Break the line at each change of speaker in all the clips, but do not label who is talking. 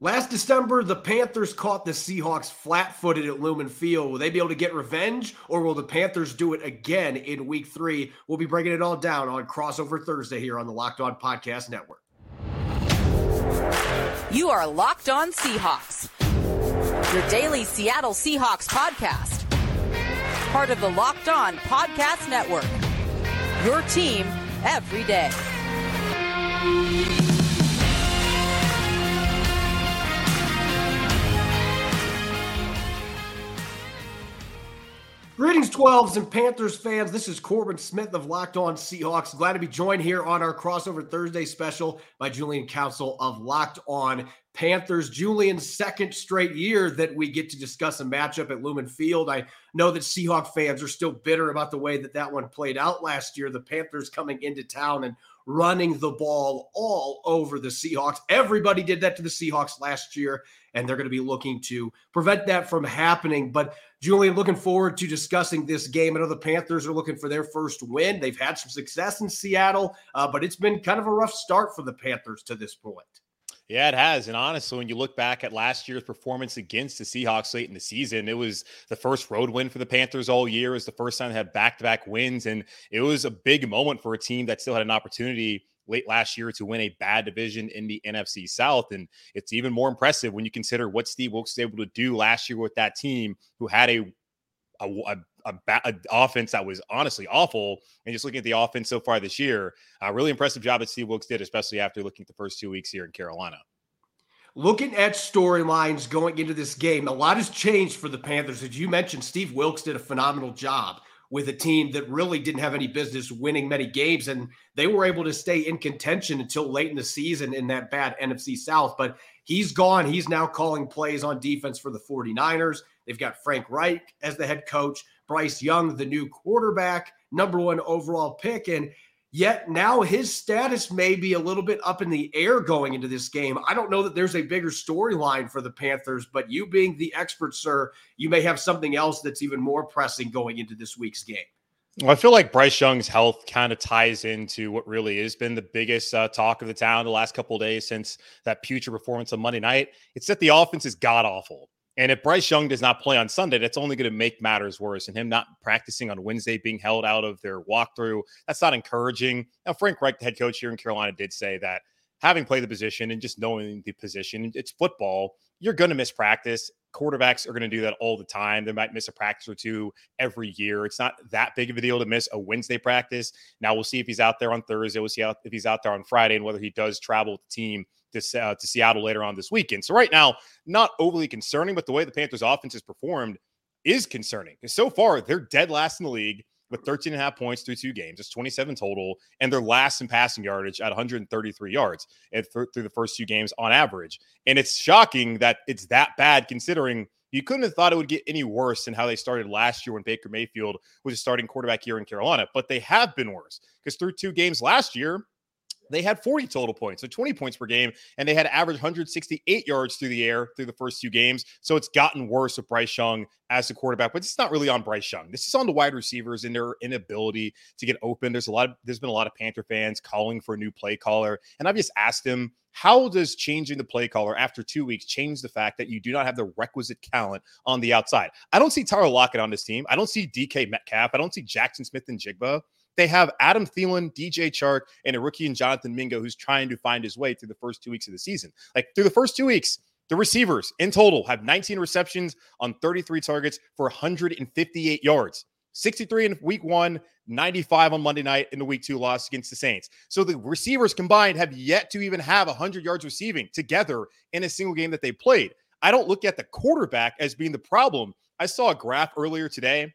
Last December, the Panthers caught the Seahawks flat footed at Lumen Field. Will they be able to get revenge, or will the Panthers do it again in week three? We'll be breaking it all down on Crossover Thursday here on the Locked On Podcast Network.
You are Locked On Seahawks, your daily Seattle Seahawks podcast. Part of the Locked On Podcast Network. Your team every day.
Greetings, 12s and Panthers fans. This is Corbin Smith of Locked On Seahawks. Glad to be joined here on our crossover Thursday special by Julian Council of Locked On Panthers. Julian's second straight year that we get to discuss a matchup at Lumen Field. I know that Seahawk fans are still bitter about the way that that one played out last year. The Panthers coming into town and running the ball all over the Seahawks. Everybody did that to the Seahawks last year, and they're going to be looking to prevent that from happening. But Julian, looking forward to discussing this game. I know the Panthers are looking for their first win. They've had some success in Seattle, uh, but it's been kind of a rough start for the Panthers to this point.
Yeah, it has. And honestly, when you look back at last year's performance against the Seahawks late in the season, it was the first road win for the Panthers all year. It was the first time they had back to back wins. And it was a big moment for a team that still had an opportunity late last year to win a bad division in the NFC South. And it's even more impressive when you consider what Steve Wilks was able to do last year with that team who had a a, a, a, a, offense that was honestly awful. And just looking at the offense so far this year, a really impressive job that Steve Wilks did, especially after looking at the first two weeks here in Carolina.
Looking at storylines going into this game, a lot has changed for the Panthers. As you mentioned, Steve Wilks did a phenomenal job with a team that really didn't have any business winning many games. And they were able to stay in contention until late in the season in that bad NFC South. But he's gone. He's now calling plays on defense for the 49ers. They've got Frank Reich as the head coach, Bryce Young, the new quarterback, number one overall pick. And yet now his status may be a little bit up in the air going into this game. I don't know that there's a bigger storyline for the Panthers, but you being the expert, sir, you may have something else that's even more pressing going into this week's game.
Well, I feel like Bryce Young's health kind of ties into what really has been the biggest uh, talk of the town the last couple days since that future performance on Monday night. It's that the offense is god awful. And if Bryce Young does not play on Sunday, that's only going to make matters worse. And him not practicing on Wednesday, being held out of their walkthrough, that's not encouraging. Now, Frank Reich, the head coach here in Carolina, did say that having played the position and just knowing the position, it's football. You're going to miss practice. Quarterbacks are going to do that all the time. They might miss a practice or two every year. It's not that big of a deal to miss a Wednesday practice. Now we'll see if he's out there on Thursday. We'll see if he's out there on Friday and whether he does travel with the team to, uh, to Seattle later on this weekend. So right now, not overly concerning, but the way the Panthers offense has performed is concerning. Because so far, they're dead last in the league with 13 and a half points through two games. It's 27 total, and they're last in passing yardage at 133 yards through the first two games on average. And it's shocking that it's that bad considering you couldn't have thought it would get any worse than how they started last year when Baker Mayfield was a starting quarterback here in Carolina. But they have been worse because through two games last year, they had 40 total points, so 20 points per game, and they had average 168 yards through the air through the first two games. So it's gotten worse with Bryce Young as the quarterback, but it's not really on Bryce Young. This is on the wide receivers and their inability to get open. There's a lot of there's been a lot of Panther fans calling for a new play caller, and I've just asked him how does changing the play caller after two weeks change the fact that you do not have the requisite talent on the outside? I don't see Tyler Lockett on this team. I don't see DK Metcalf. I don't see Jackson Smith-Njigba they have Adam Thielen, DJ Chark, and a rookie in Jonathan Mingo who's trying to find his way through the first two weeks of the season. Like through the first two weeks, the receivers in total have 19 receptions on 33 targets for 158 yards. 63 in week one, 95 on Monday night in the week two loss against the Saints. So the receivers combined have yet to even have 100 yards receiving together in a single game that they played. I don't look at the quarterback as being the problem. I saw a graph earlier today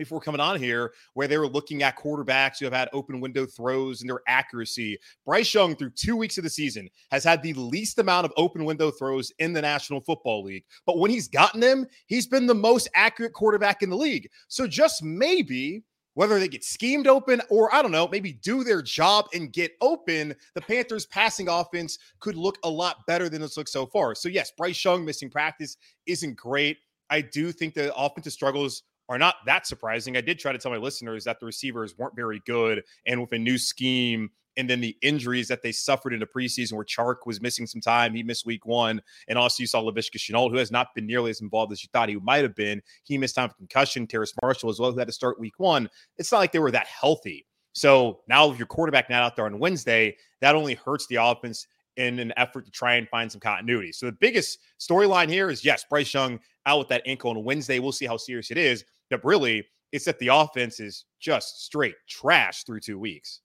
before coming on here where they were looking at quarterbacks who have had open window throws and their accuracy. Bryce Young, through two weeks of the season, has had the least amount of open window throws in the National Football League. But when he's gotten them, he's been the most accurate quarterback in the league. So just maybe whether they get schemed open or I don't know, maybe do their job and get open, the Panthers' passing offense could look a lot better than it's looked so far. So, yes, Bryce Young missing practice isn't great. I do think the offensive struggles are not that surprising. I did try to tell my listeners that the receivers weren't very good. And with a new scheme, and then the injuries that they suffered in the preseason where Chark was missing some time. He missed week one. And also you saw Laviska Shenault, who has not been nearly as involved as you thought he might have been. He missed time for concussion. Terrace Marshall as well, who had to start week one. It's not like they were that healthy. So now with your quarterback not out there on Wednesday, that only hurts the offense in an effort to try and find some continuity. So the biggest storyline here is yes, Bryce Young out with that ankle on Wednesday. We'll see how serious it is. But really, it's that the offense is just straight trash through two weeks.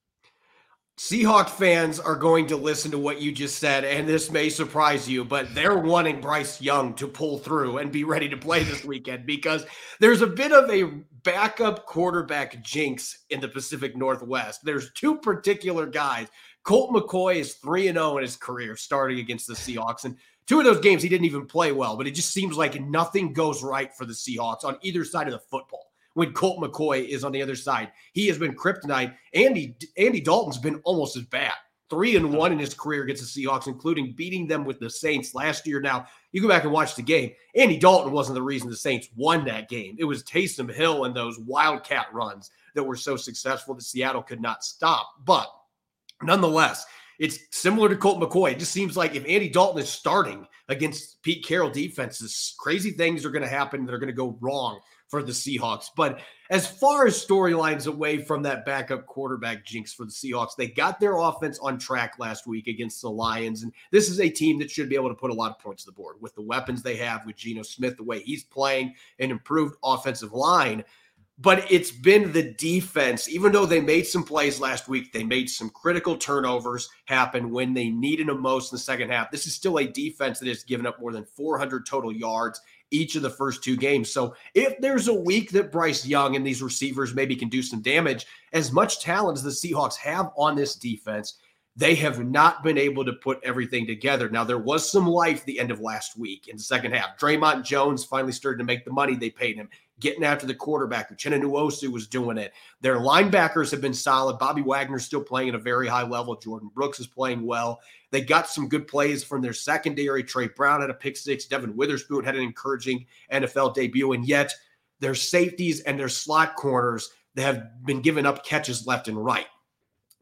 Seahawk fans are going to listen to what you just said, and this may surprise you, but they're wanting Bryce Young to pull through and be ready to play this weekend because there's a bit of a backup quarterback jinx in the Pacific Northwest. There's two particular guys. Colt McCoy is 3 0 in his career starting against the Seahawks. And two of those games, he didn't even play well, but it just seems like nothing goes right for the Seahawks on either side of the football when Colt McCoy is on the other side. He has been kryptonite. Andy Andy Dalton's been almost as bad. Three and one in his career against the Seahawks, including beating them with the Saints last year. Now, you go back and watch the game. Andy Dalton wasn't the reason the Saints won that game. It was Taysom Hill and those wildcat runs that were so successful that Seattle could not stop. But nonetheless, it's similar to Colt McCoy. It just seems like if Andy Dalton is starting against Pete Carroll defenses, crazy things are going to happen that are going to go wrong for the Seahawks. But as far as storylines away from that backup quarterback jinx for the Seahawks, they got their offense on track last week against the Lions. And this is a team that should be able to put a lot of points to the board with the weapons they have, with Geno Smith, the way he's playing, an improved offensive line. But it's been the defense, even though they made some plays last week, they made some critical turnovers happen when they needed them most in the second half. This is still a defense that has given up more than 400 total yards each of the first two games. So if there's a week that Bryce Young and these receivers maybe can do some damage, as much talent as the Seahawks have on this defense, they have not been able to put everything together. Now, there was some life the end of last week in the second half. Dre'Mont Jones finally started to make the money they paid him getting after the quarterback. Uchenna Nwosu was doing it. Their linebackers have been solid. Bobby Wagner's still playing at a very high level. Jordyn Brooks is playing well. They got some good plays from their secondary. Tre Brown had a pick six. Devon Witherspoon had an encouraging NFL debut. And yet their safeties and their slot corners they have been giving up catches left and right.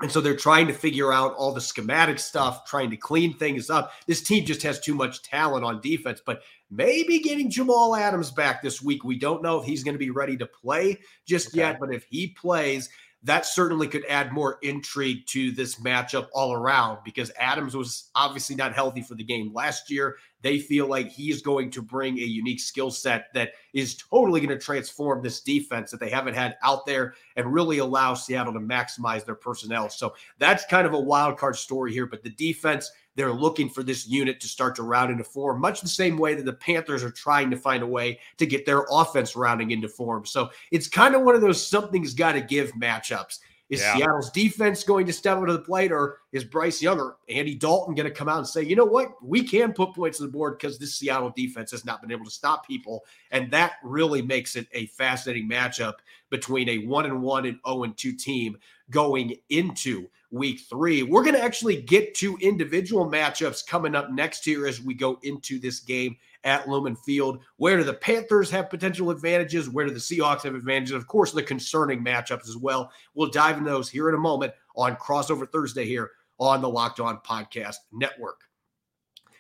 And so they're trying to figure out all the schematic stuff, trying to clean things up. This team just has too much talent on defense, but maybe getting Jamal Adams back this week. We don't know if he's going to be ready to play just okay. yet, but if he plays, that certainly could add more intrigue to this matchup all around because Adams was obviously not healthy for the game last year. They feel like he's going to bring a unique skill set that is totally going to transform this defense that they haven't had out there and really allow Seattle to maximize their personnel. So that's kind of a wild card story here. But the defense, they're looking for this unit to start to round into form, much the same way that the Panthers are trying to find a way to get their offense rounding into form. So it's kind of one of those something's got to give matchups. Is yeah. Seattle's defense going to step up to the plate, or is Bryce Young or Andy Dalton going to come out and say, you know what, we can put points on the board because this Seattle defense has not been able to stop people, and that really makes it a fascinating matchup between a one and one and zero oh and two team going into week three. We're going to actually get to individual matchups coming up next year as we go into this game at Lumen Field. Where do the Panthers have potential advantages? Where do the Seahawks have advantages? Of course, the concerning matchups as well. We'll dive into those here in a moment on Crossover Thursday here on the Locked On Podcast Network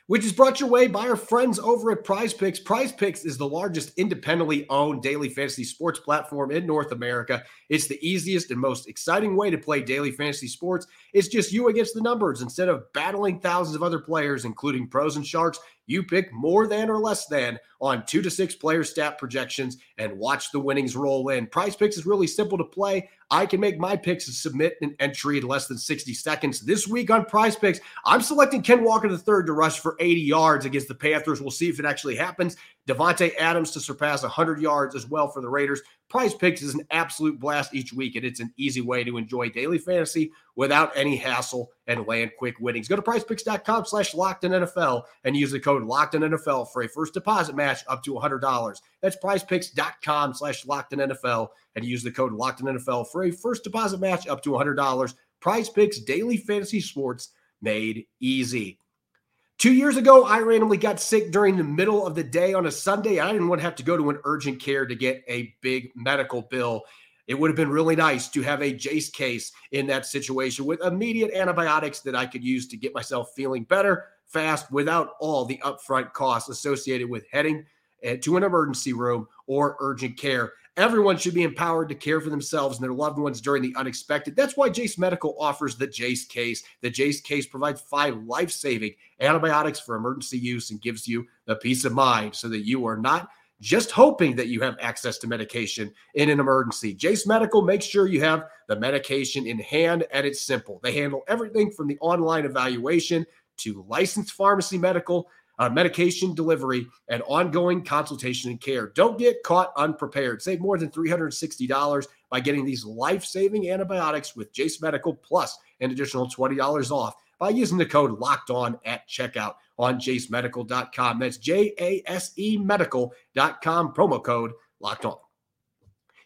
which is brought your way by our friends over at Prize Picks. Prize Picks is the largest independently owned daily fantasy sports platform in North America. It's the easiest and most exciting way to play daily fantasy sports. It's just you against the numbers. Instead of battling thousands of other players, including pros and sharks, you pick more than or less than on two to six player stat projections and watch the winnings roll in. Prize Picks is really simple to play. I can make my picks and submit an entry in less than 60 seconds. This week on Prize Picks, I'm selecting Ken Walker III to rush for 80 yards against the Panthers. We'll see if it actually happens. Davante Adams to surpass 100 yards as well for the Raiders. Prize Picks is an absolute blast each week, and it's an easy way to enjoy daily fantasy without any hassle and land quick winnings. Go to prizepicks.com slash NFL and use the code locked NFL for a first deposit match up to $100. That's prizepicks.com slash NFL and use the code locked NFL for a first deposit match up to $100. Prize Picks daily fantasy sports made easy. Two years ago, I randomly got sick during the middle of the day on a Sunday. I didn't want to have to go to an urgent care to get a big medical bill. It would have been really nice to have a Jase case in that situation with immediate antibiotics that I could use to get myself feeling better fast without all the upfront costs associated with heading eh, to an emergency room or urgent care. Everyone should be empowered to care for themselves and their loved ones during the unexpected. That's why Jase Medical offers the Jase case. The Jase case provides five life saving antibiotics for emergency use and gives you the peace of mind so that you are not just hoping that you have access to medication in an emergency. Jase Medical makes sure you have the medication in hand, and it's simple. They handle everything from the online evaluation to licensed pharmacy medical uh, medication delivery, and ongoing consultation and care. Don't get caught unprepared. Save more than $360 by getting these life saving antibiotics with Jase Medical plus an additional $20 off by using the code locked on at checkout on jasemedical.com. That's J A S E medical.com, promo code locked on.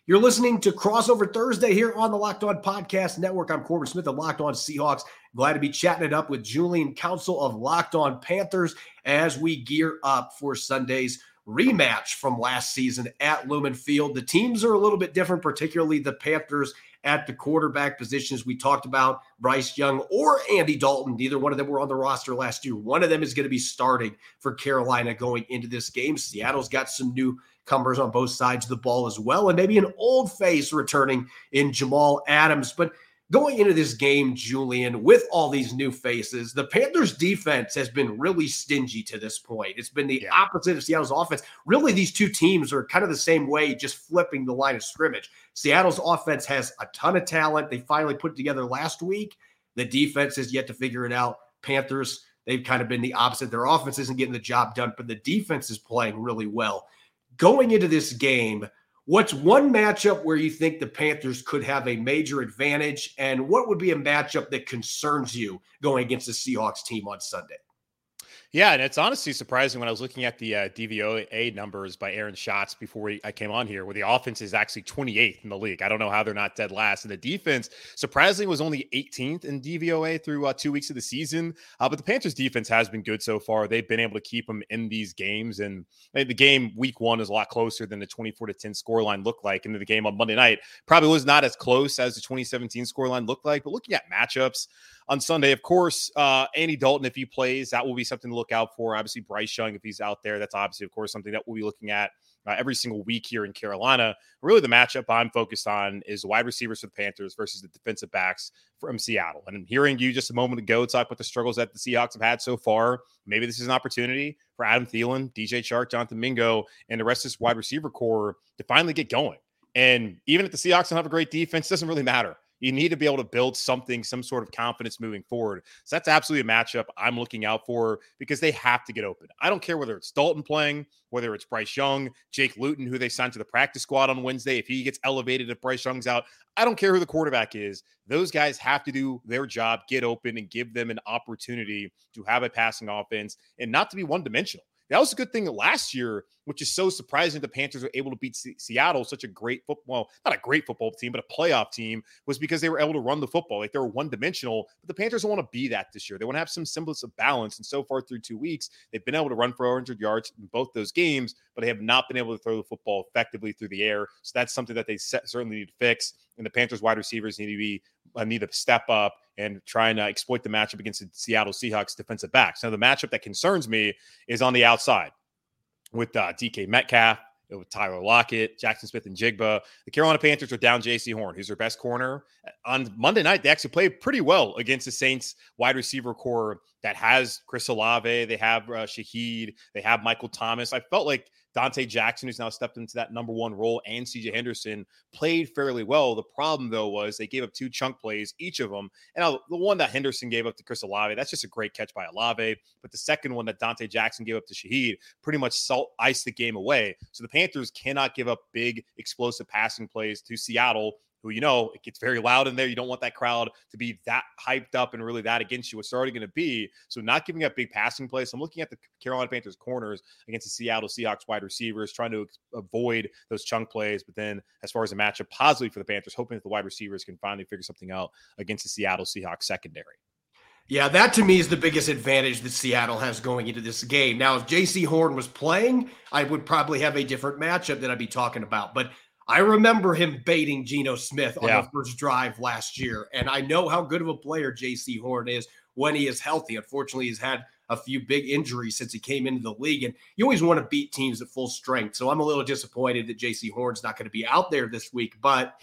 You're listening to Crossover Thursday here on the Locked On Podcast Network. I'm Corbin Smith of Locked On Seahawks. Glad to be chatting it up with Julian Council of Locked On Panthers as we gear up for Sunday's rematch from last season at Lumen Field. The teams are a little bit different, particularly the Panthers at the quarterback positions. We talked about Bryce Young or Andy Dalton. Neither one of them were on the roster last year. One of them is going to be starting for Carolina going into this game. Seattle's got some new Cumbers on both sides of the ball as well, and maybe an old face returning in Jamal Adams. But going into this game, Julian, with all these new faces, the Panthers defense has been really stingy to this point. It's been the yeah. opposite of Seattle's offense. Really, these two teams are kind of the same way, just flipping the line of scrimmage. Seattle's offense has a ton of talent. They finally put it together last week. The defense has yet to figure it out. Panthers, they've kind of been the opposite. Their offense isn't getting the job done, but the defense is playing really well going into this game, what's one matchup where you think the Panthers could have a major advantage? And what would be a matchup that concerns you going against the Seahawks team on Sunday?
Yeah, and it's honestly surprising when I was looking at the uh, DVOA numbers by Aaron Schatz before I came on here, where the offense is actually 28th in the league. I don't know how they're not dead last, and the defense surprisingly was only 18th in DVOA through uh, two weeks of the season. Uh, but the Panthers' defense has been good so far. They've been able to keep them in these games, and the game week one is a lot closer than the 24 to 10 scoreline looked like. And the game on Monday night probably was not as close as the 2017 scoreline looked like. But looking at matchups on Sunday. Of course, uh, Andy Dalton, if he plays, that will be something to look out for. Obviously, Bryce Young, if he's out there, that's obviously, of course, something that we'll be looking at uh, every single week here in Carolina. Really, the matchup I'm focused on is wide receivers for the Panthers versus the defensive backs from Seattle. And I'm hearing you just a moment ago talk about the struggles that the Seahawks have had so far, maybe this is an opportunity for Adam Thielen, DJ Chark, Jonathan Mingo, and the rest of this wide receiver core to finally get going. And even if the Seahawks don't have a great defense, doesn't really matter you need to be able to build something, some sort of confidence moving forward. So that's absolutely a matchup I'm looking out for because they have to get open. I don't care whether it's Dalton playing, whether it's Bryce Young, Jake Luton, who they signed to the practice squad on Wednesday. If he gets elevated, if Bryce Young's out, I don't care who the quarterback is. Those guys have to do their job, get open, and give them an opportunity to have a passing offense and not to be one dimensional. That was a good thing last year, which is so surprising. The Panthers were able to beat C- Seattle, such a great football, well, not a great football team, but a playoff team, was because they were able to run the football. Like they were one dimensional, but the Panthers don't want to be that this year. They want to have some semblance of balance. And so far through two weeks, they've been able to run for 100 yards in both those games, but they have not been able to throw the football effectively through the air. So that's something that they certainly need to fix. And the Panthers wide receivers need to be uh, need to step up and try and uh, exploit the matchup against the Seattle Seahawks defensive backs. Now, the matchup that concerns me is on the outside with uh, DK Metcalf, with Tyler Lockett, Jackson Smith-Njigba. The Carolina Panthers are down Jaycee Horn, who's their best corner. On Monday night, they actually played pretty well against the Saints wide receiver core that has Chris Olave. They have uh, Shaheed. They have Michael Thomas. I felt like Donte Jackson, who's now stepped into that number one role, and CJ Henderson played fairly well. The problem, though, was they gave up two chunk plays, each of them. And the one that Henderson gave up to Chris Olave, that's just a great catch by Olave. But the second one that Donte Jackson gave up to Shaheed pretty much salt iced the game away. So the Panthers cannot give up big, explosive passing plays to Seattle who you know it gets very loud in there. You don't want that crowd to be that hyped up and really that against you. It's already going to be so not giving up big passing plays. I'm looking at the Carolina Panthers corners against the Seattle Seahawks wide receivers, trying to avoid those chunk plays. But then, as far as a matchup positively for the Panthers, hoping that the wide receivers can finally figure something out against the Seattle Seahawks secondary.
Yeah, that to me is the biggest advantage that Seattle has going into this game. Now, if Jaycee Horn was playing, I would probably have a different matchup that I'd be talking about. But I remember him baiting Geno Smith on yeah. the first drive last year, and I know how good of a player Jaycee Horn is when he is healthy. Unfortunately, he's had a few big injuries since he came into the league, and you always want to beat teams at full strength. So I'm a little disappointed that Jaycee Horn's not going to be out there this week, but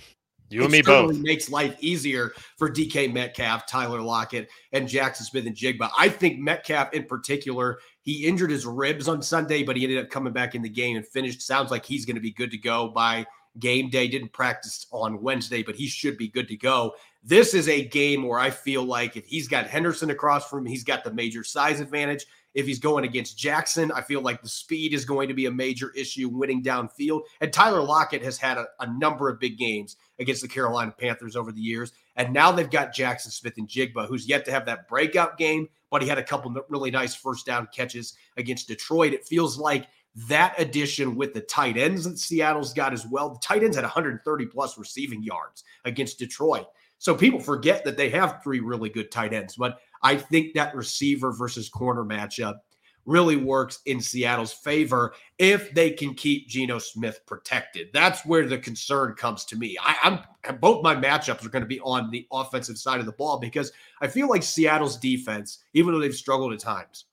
you and me both
makes life easier for DK Metcalf, Tyler Lockett, and Jackson Smith-Njigba. I think Metcalf in particular, he injured his ribs on Sunday, but he ended up coming back in the game and finished. Sounds like he's going to be good to go by game day, didn't practice on Wednesday, but he should be good to go. This is a game where I feel like if he's got Henderson across from him, he's got the major size advantage. If he's going against Jackson, I feel like the speed is going to be a major issue winning downfield. And Tyler Lockett has had a, a number of big games against the Carolina Panthers over the years. And now they've got Jackson Smith-Njigba, who's yet to have that breakout game, but he had a couple really nice first down catches against Detroit. It feels like that addition with the tight ends that Seattle's got as well. The tight ends had 130 plus receiving yards against Detroit. So people forget that they have three really good tight ends. But I think that receiver versus corner matchup really works in Seattle's favor if they can keep Geno Smith protected. That's where the concern comes to me. I, am both my matchups are going to be on the offensive side of the ball because I feel like Seattle's defense, even though they've struggled at times,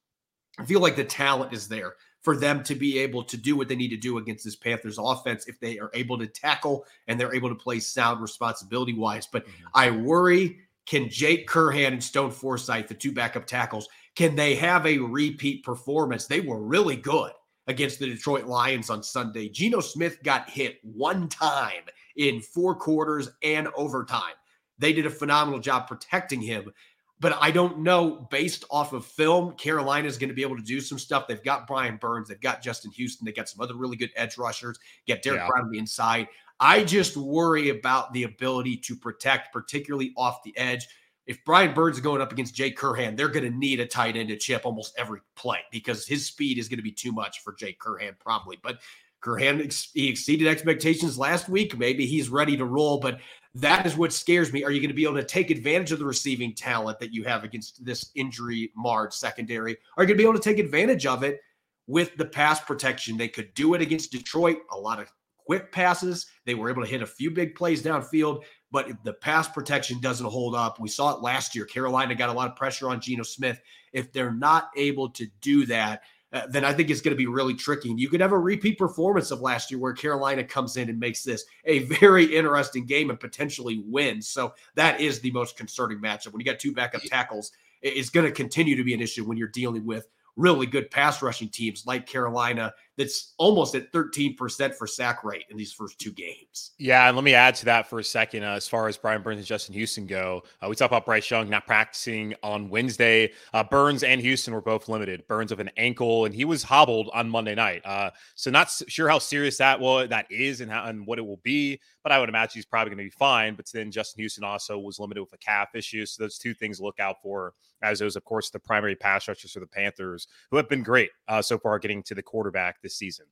I feel like the talent is there for them to be able to do what they need to do against this Panthers offense if they are able to tackle and they're able to play sound responsibility wise. But mm-hmm. I worry can Jake Curhan and Stone Forsythe, the two backup tackles, can they have a repeat performance? They were really good against the Detroit Lions on Sunday. Geno Smith got hit one time in four quarters and overtime. They did a phenomenal job protecting him but I don't know based off of film, Carolina is going to be able to do some stuff. They've got Brian Burns, they've got Justin Houston, they got some other really good edge rushers, get Derrick yeah. Brown on the inside. I just worry about the ability to protect, particularly off the edge. If Brian Burns is going up against Jay Curhan, they're going to need a tight end to chip almost every play because his speed is going to be too much for Jay Curhan, probably. But Curhan he exceeded expectations last week. Maybe he's ready to roll, but that is what scares me. Are you going to be able to take advantage of the receiving talent that you have against this injury marred secondary? Are you going to be able to take advantage of it with the pass protection? They could do it against Detroit. A lot of quick passes. They were able to hit a few big plays downfield, but if the pass protection doesn't hold up, we saw it last year. Carolina got a lot of pressure on Geno Smith. If they're not able to do that, uh, then I think it's going to be really tricky. And you could have a repeat performance of last year where Carolina comes in and makes this a very interesting game and potentially wins. So that is the most concerning matchup. When you got two backup tackles, it's going to continue to be an issue when you're dealing with really good pass rushing teams like Carolina that's almost at 13% for sack rate in these first two games.
Yeah, and let me add to that for a second. Uh, as far as Brian Burns and Justin Houston go, uh, we talked about Bryce Young not practicing on Wednesday. Uh, Burns and Houston were both limited. Burns of an ankle, and he was hobbled on Monday night. Uh, so not sure how serious that that is, and how and what it will be. But I would imagine he's probably going to be fine. But then Justin Houston also was limited with a calf issue. So those two things look out for, as those, of course, the primary pass rushers for the Panthers, who have been great uh, so far getting to the quarterback this season.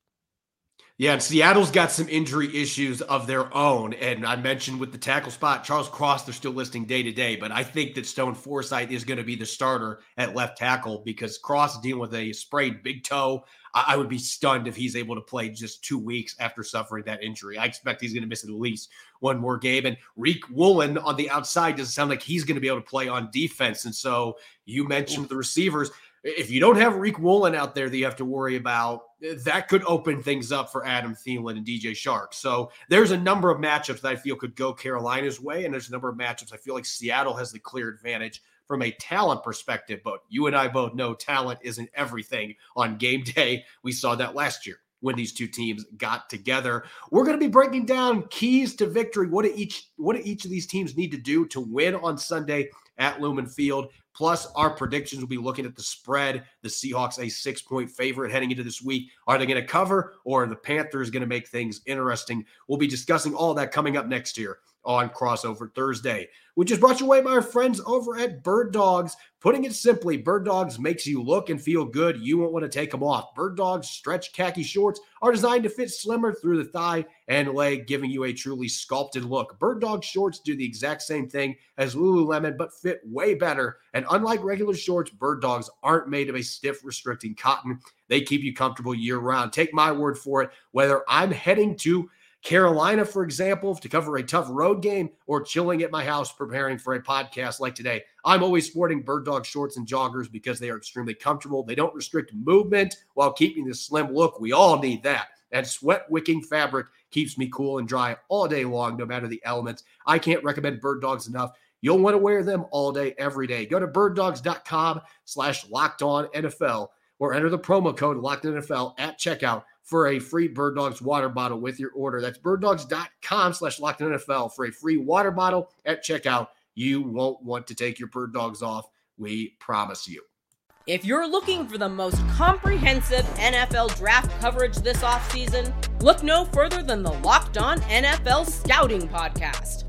Yeah, and Seattle's got some injury issues of their own. And I mentioned with the tackle spot, Charles Cross, they're still listing day to day, but I think that Stone Forsythe is going to be the starter at left tackle because Cross is dealing with a sprained big toe. I would be stunned if he's able to play just two weeks after suffering that injury. I expect he's going to miss at least one more game. And Riq Woolen on the outside doesn't sound like he's going to be able to play on defense. And so you mentioned the receivers if you don't have Riq Woolen out there that you have to worry about, eh, that could open things up for Adam Thielen and DJ Chark. So there's a number of matchups that I feel could go Carolina's way, and there's a number of matchups I feel like Seattle has the clear advantage from a talent perspective. But you and I both know talent isn't everything on game day. We saw that last year. when these two teams got together. We're going to be breaking down keys to victory. What do each what do each of these teams need to do to win on Sunday at Lumen Field? Plus, our predictions will be looking at the spread. The Seahawks, a six point favorite heading into this week. Are they going to cover or are the Panthers going to make things interesting? We'll be discussing all that coming up next year on Crossover Thursday, which is brought your way by our friends over at Bird Dogs. Putting it simply, Bird Dogs makes you look and feel good. You won't want to take them off. Bird Dogs stretch khaki shorts are designed to fit slimmer through the thigh and leg, giving you a truly sculpted look. Bird Dog shorts do the exact same thing as Lululemon, but fit way better. And unlike regular shorts, Bird Dogs aren't made of a stiff, restricting cotton. They keep you comfortable year round. Take my word for it. Whether I'm heading to Carolina, for example, to cover a tough road game or chilling at my house preparing for a podcast like today. I'm always sporting bird dog shorts and joggers because they are extremely comfortable. They don't restrict movement while keeping the slim look. We all need that. And sweat wicking fabric keeps me cool and dry all day long, no matter the elements. I can't recommend bird dogs enough. You'll want to wear them all day, every day. Go to birddogs.com slash locked on NFL or enter the promo code locked NFL at checkout for a free Bird Dogs water bottle with your order. That's birddogs.com slash locked NFL for a free water bottle at checkout. You won't want to take your bird dogs off. We promise you.
If you're looking for the most comprehensive NFL draft coverage this offseason, look no further than the Locked On NFL Scouting Podcast.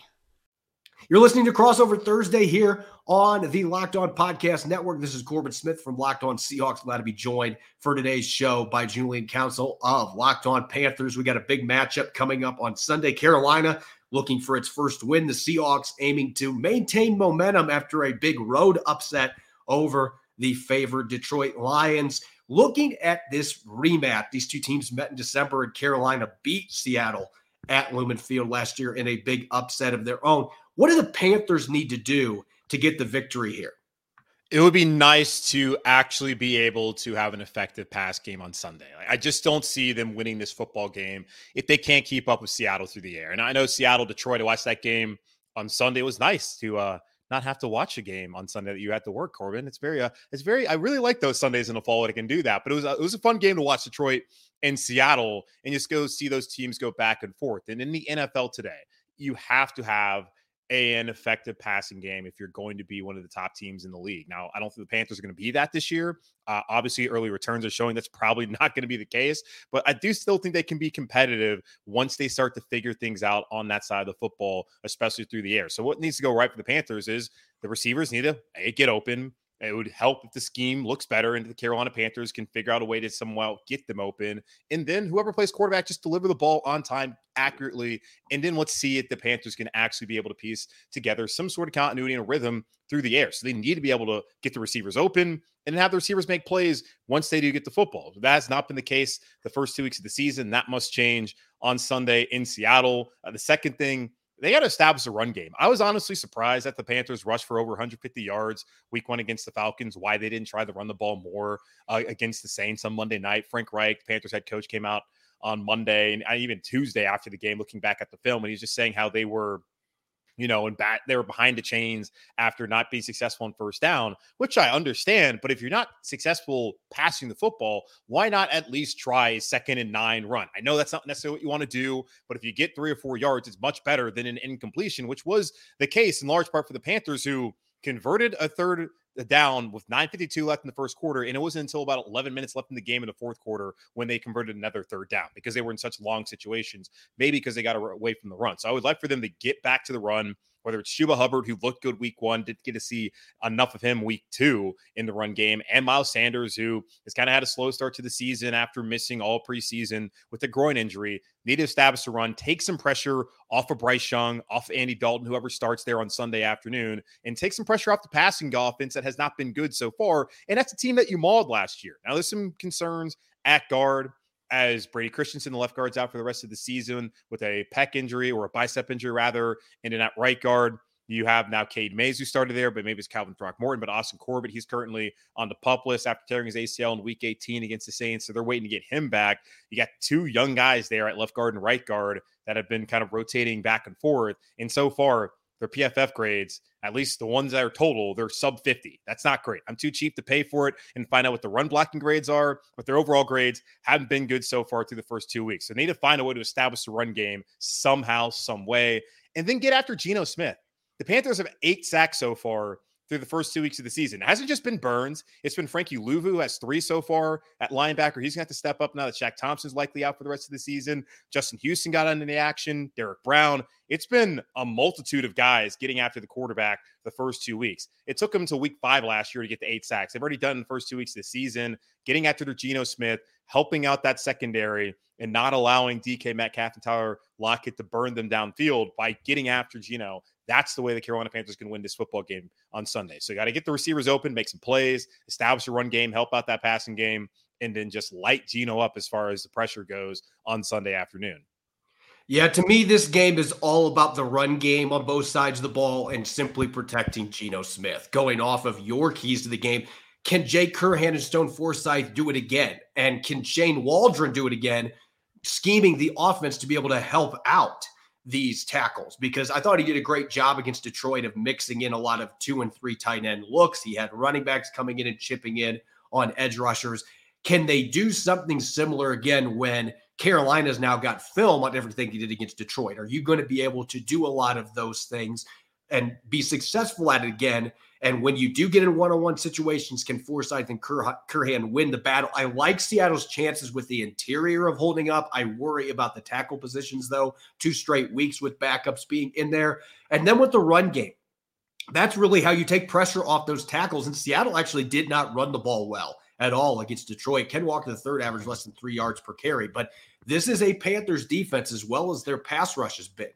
You're listening to Crossover Thursday here on the Locked On Podcast Network. This is Corbin Smith from Locked On Seahawks. Glad to be joined for today's show by Julian Council of Locked On Panthers. We got a big matchup coming up on Sunday. Carolina looking for its first win. The Seahawks aiming to maintain momentum after a big road upset over the favored Detroit Lions. Looking at this rematch, these two teams met in December and Carolina beat Seattle at Lumen Field last year in a big upset of their own. What do the Panthers need to do to get the victory here?
It would be nice to actually be able to have an effective pass game on Sunday. I just don't see them winning this football game if they can't keep up with Seattle through the air. And I know Seattle, Detroit, I watched that game on Sunday. It was nice to uh, not have to watch a game on Sunday that you had to work, Corbin. It's very, uh, it's very. I really like those Sundays in the fall when I can do that. But it was, it was a fun game to watch Detroit and Seattle, and just go see those teams go back and forth. And in the NFL today, you have to have an effective passing game if you're going to be one of the top teams in the league. Now, I don't think the Panthers are going to be that this year. Uh, obviously, early returns are showing that's probably not going to be the case, but I do still think they can be competitive once they start to figure things out on that side of the football, especially through the air. So, what needs to go right for the Panthers is the receivers need to a, get open, it would help if the scheme looks better and the Carolina Panthers can figure out a way to somehow get them open. And then whoever plays quarterback, just deliver the ball on time accurately. And then let's see if the Panthers can actually be able to piece together some sort of continuity and rhythm through the air. So they need to be able to get the receivers open and have the receivers make plays once they do get the football. That has not been the case the first two weeks of the season. That must change on Sunday in Seattle. Uh, the second thing, they got to establish a run game. I was honestly surprised that the Panthers rushed for over 150 yards week one against the Falcons. Why they didn't try to run the ball more uh, against the Saints on Monday night. Frank Reich, Panthers head coach, came out on Monday and even Tuesday after the game, looking back at the film, and he's just saying how they were you know, and bat they were behind the chains after not being successful on first down, which I understand. But if you're not successful passing the football, why not at least try a second and nine run? I know that's not necessarily what you want to do, but if you get three or four yards, it's much better than an incompletion, which was the case in large part for the Panthers, who converted a third uh, down with 9.52 left in the first quarter. And it wasn't until about 11 minutes left in the game in the fourth quarter when they converted another third down because they were in such long situations, maybe because they got away from the run. So I would like for them to get back to the run whether it's Chuba Hubbard, who looked good week one, didn't get to see enough of him week two in the run game, and Miles Sanders, who has kind of had a slow start to the season after missing all preseason with a groin injury. Need to establish a run, take some pressure off of Bryce Young, off Andy Dalton, whoever starts there on Sunday afternoon, and take some pressure off the passing offense that has not been good so far. And that's a team that you mauled last year. Now, there's some concerns at guard as Brady Christensen, the left guard's out for the rest of the season with a pec injury or a bicep injury, rather, and in that right guard. You have now Cade Mays who started there, but maybe it's Calvin Throckmorton, but Austin Corbett, he's currently on the pup list after tearing his ACL in week 18 against the Saints. So they're waiting to get him back. You got two young guys there at left guard and right guard that have been kind of rotating back and forth. And so far, their PFF grades, at least the ones that are total, they're sub 50. That's not great. I'm too cheap to pay for it and find out what the run blocking grades are, but their overall grades haven't been good so far through the first two weeks. So they need to find a way to establish the run game somehow, some way, and then get after Geno Smith. The Panthers have eight sacks so far through the first two weeks of the season. It hasn't just been Burns. It's been Frankie who has three so far at linebacker. He's going to have to step up now that Shaq Thompson's likely out for the rest of the season. Justin Houston got into the action. Derrick Brown. It's been a multitude of guys getting after the quarterback the first two weeks. It took them to week five last year to get the eight sacks. They've already done the first two weeks of the season, getting after their Geno Smith, helping out that secondary and not allowing DK Metcalf and Tyler Lockett to burn them downfield by getting after Geno. That's the way the Carolina Panthers can win this football game on Sunday. So you got to get the receivers open, make some plays, establish a run game, help out that passing game, and then just light Geno up as far as the pressure goes on Sunday afternoon.
Yeah, to me, this game is all about the run game on both sides of the ball and simply protecting Geno Smith. Going off of your keys to the game, can Jake Curhan and Stone Forsythe do it again? And can Shane Waldron do it again? scheming the offense to be able to help out these tackles because I thought he did a great job against Detroit of mixing in a lot of two and three tight end looks. He had running backs coming in and chipping in on edge rushers. Can they do something similar again when Carolina's now got film on everything he did against Detroit? Are you going to be able to do a lot of those things and be successful at it again and when you do get in one-on-one situations, can Forsythe and Curhan win the battle? I like Seattle's chances with the interior of holding up. I worry about the tackle positions, though. Two straight weeks with backups being in there. And then with the run game, that's really how you take pressure off those tackles. And Seattle actually did not run the ball well at all against Detroit. Ken Walker, the third, average less than three yards per carry. But this is a Panthers defense as well as their pass rush has been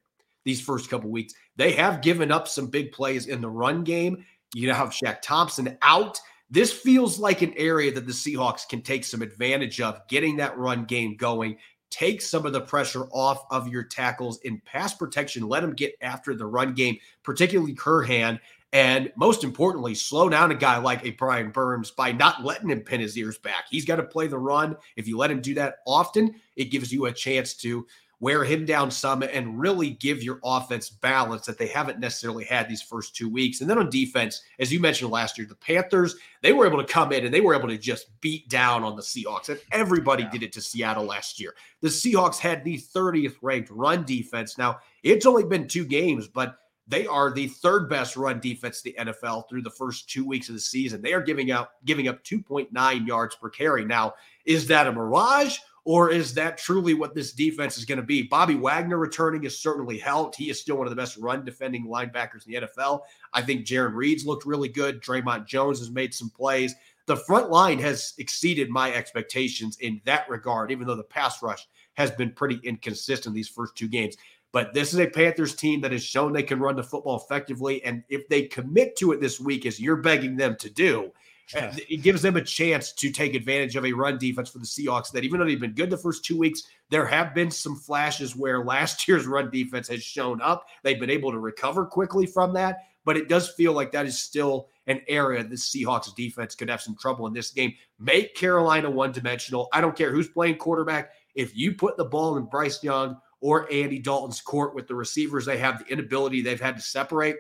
these first couple weeks. They have given up some big plays in the run game you have Shaq Thompson out. This feels like an area that the Seahawks can take some advantage of, getting that run game going. Take some of the pressure off of your tackles in pass protection. Let them get after the run game, particularly Curhan, And most importantly, slow down a guy like a Brian Burns by not letting him pin his ears back. He's got to play the run. If you let him do that often, it gives you a chance to wear him down some and really give your offense balance that they haven't necessarily had these first two weeks. And then on defense, as you mentioned last year, the Panthers, they were able to come in and they were able to just beat down on the Seahawks. And everybody yeah. did it to Seattle last year. The Seahawks had the 30th ranked run defense. Now, it's only been two games, but they are the third best run defense the NFL through the first two weeks of the season. They are giving out giving up 2.9 yards per carry. Now, is that a mirage or is that truly what this defense is going to be? Bobby Wagner returning has certainly helped. He is still one of the best run defending linebackers in the NFL. I think Jarran Reed's looked really good. Dre'Mont Jones has made some plays. The front line has exceeded my expectations in that regard, even though the pass rush has been pretty inconsistent these first two games. But this is a Panthers team that has shown they can run the football effectively. And if they commit to it this week, as you're begging them to do, Uh, it gives them a chance to take advantage of a run defense for the Seahawks that even though they've been good the first two weeks, there have been some flashes where last year's run defense has shown up. They've been able to recover quickly from that, but it does feel like that is still an area the Seahawks defense could have some trouble in this game. Make Carolina one dimensional. I don't care who's playing quarterback. If you put the ball in Bryce Young or Andy Dalton's court with the receivers they have, the inability they've had to separate,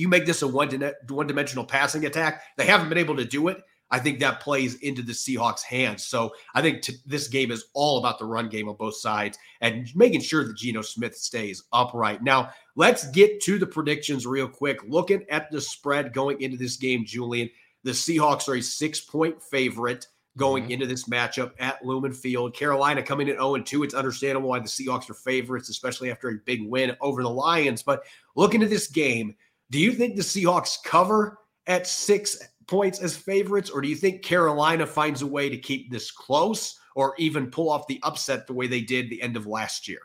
you make this a one one dimensional passing attack. They haven't been able to do it. I think that plays into the Seahawks' hands. So I think t- this game is all about the run game on both sides and making sure that Geno Smith stays upright. Now, let's get to the predictions real quick. Looking at the spread going into this game, Julian, the Seahawks are a six point favorite going mm-hmm. into this matchup at Lumen Field. Carolina coming in 0 2. It's understandable why the Seahawks are favorites, especially after a big win over the Lions. But looking at this game, do you think the Seahawks cover at six points as favorites, or do you think Carolina finds a way to keep this close or even pull off the upset the way they did the end of last year?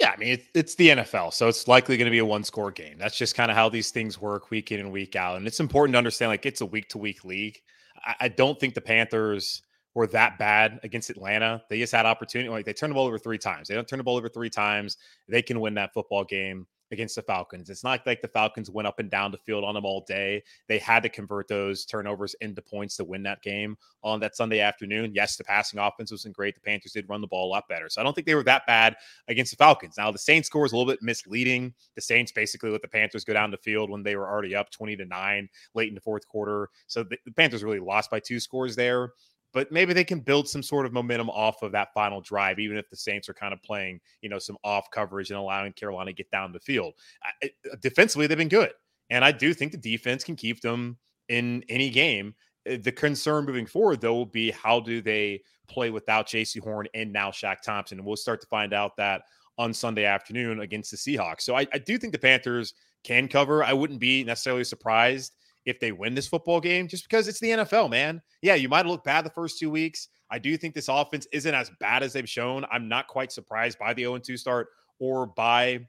Yeah, I mean, it's the NFL, so it's likely going to be a one score game. That's just kind of how these things work week in and week out. And it's important to understand like it's a week to week league. I, don't think the Panthers were that bad against Atlanta. They just had opportunity. Like they turned the ball over three times. They don't turn the ball over three times. They can win that football game against the Falcons. It's not like the Falcons went up and down the field on them all day. They had to convert those turnovers into points to win that game on that Sunday afternoon. Yes, the passing offense wasn't great. The Panthers did run the ball a lot better. So I don't think they were that bad against the Falcons. Now, the Saints score is a little bit misleading. The Saints basically let the Panthers go down the field when they were already up 20 to 9 late in the fourth quarter. So the, the Panthers really lost by two scores there but maybe they can build some sort of momentum off of that final drive, even if the Saints are kind of playing, you know, some off coverage and allowing Carolina to get down the field. I, defensively, they've been good. And I do think the defense can keep them in any game. Uh, the concern moving forward, though, will be how do they play without Jaycee Horn and now Shaq Thompson? And we'll start to find out that on Sunday afternoon against the Seahawks. So I, I do think the Panthers can cover. I wouldn't be necessarily surprised if they win this football game, just because it's the NFL, man. Yeah, you might look bad the first two weeks. I do think this offense isn't as bad as they've shown. I'm not quite surprised by the 0 2 start or by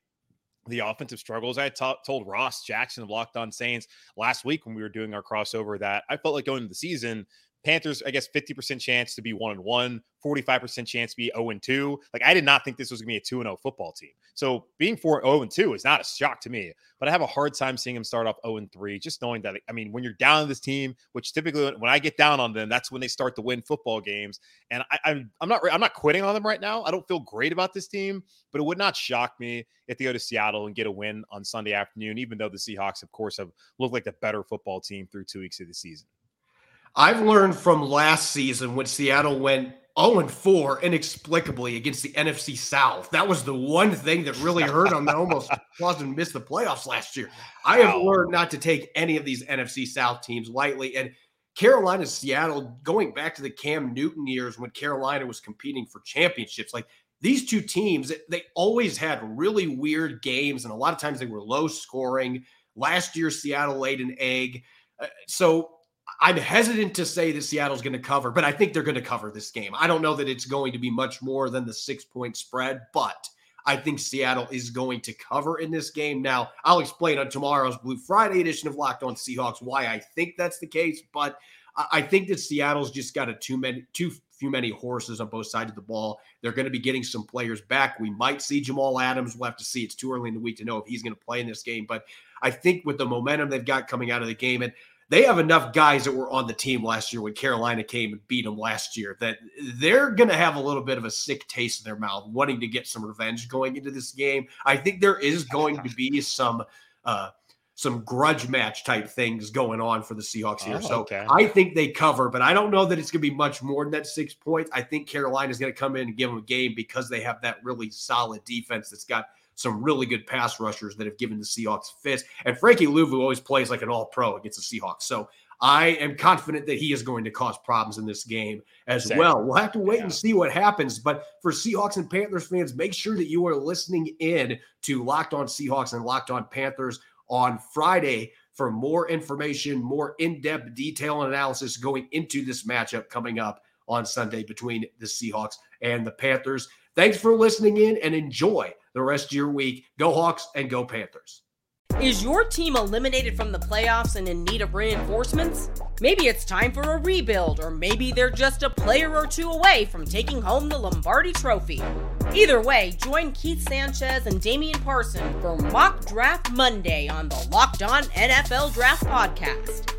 the offensive struggles. I t- told Ross Jackson of Locked On Saints last week when we were doing our crossover that I felt like going into the season, Panthers, I guess, 50% chance to be one and one, 45% chance to be 0 and 2. Like, I did not think this was going to be a 2 and 0 football team. So being 4 0 and 2 is not a shock to me, but I have a hard time seeing him start off 0 and 3, just knowing that, I mean, when you're down on this team, which typically when I get down on them, that's when they start to win football games. And I, I'm, I'm not, I'm not quitting on them right now. I don't feel great about this team, but it would not shock me if they go to Seattle and get a win on Sunday afternoon, even though the Seahawks, of course, have looked like the better football team through two weeks of the season.
I've learned from last season when Seattle went 0 and 4 inexplicably against the NFC South. That was the one thing that really hurt them that almost caused them to miss the playoffs last year. I have learned not to take any of these NFC South teams lightly. And Carolina, Seattle, going back to the Cam Newton years when Carolina was competing for championships, like these two teams, they always had really weird games. And a lot of times they were low scoring. Last year, Seattle laid an egg. Uh, so I'm hesitant to say that Seattle's going to cover, but I think they're going to cover this game. I don't know that it's going to be much more than the six point spread, but I think Seattle is going to cover in this game. Now, I'll explain on tomorrow's Blue Friday edition of Locked On Seahawks why I think that's the case, but I think that Seattle's just got a too many too few many horses on both sides of the ball. They're going to be getting some players back. We might see Jamal Adams. We'll have to see. It's too early in the week to know if he's going to play in this game, but I think with the momentum they've got coming out of the game and they have enough guys that were on the team last year when Carolina came and beat them last year that they're going to have a little bit of a sick taste in their mouth, wanting to get some revenge going into this game. I think there is going to be some uh, some grudge match type things going on for the Seahawks here. Oh, so okay. I think they cover, but I don't know that it's going to be much more than that six points. I think Carolina is going to come in and give them a game because they have that really solid defense that's got some really good pass rushers that have given the Seahawks fits. And Frankie Luvu always plays like an all pro against the Seahawks. So I am confident that he is going to cause problems in this game as Same. well. We'll have to wait yeah. and see what happens. But for Seahawks and Panthers fans, make sure that you are listening in to Locked On Seahawks and Locked On Panthers on Friday for more information, more in depth detail and analysis going into this matchup coming up on Sunday between the Seahawks and the Panthers. Thanks for listening in and enjoy the rest of your week. Go Hawks and go Panthers.
Is your team eliminated from the playoffs and in need of reinforcements? Maybe it's time for a rebuild, or maybe they're just a player or two away from taking home the Lombardi Trophy. Either way, join Keith Sanchez and Damian Parson for Mock Draft Monday on the Locked On NFL Draft Podcast.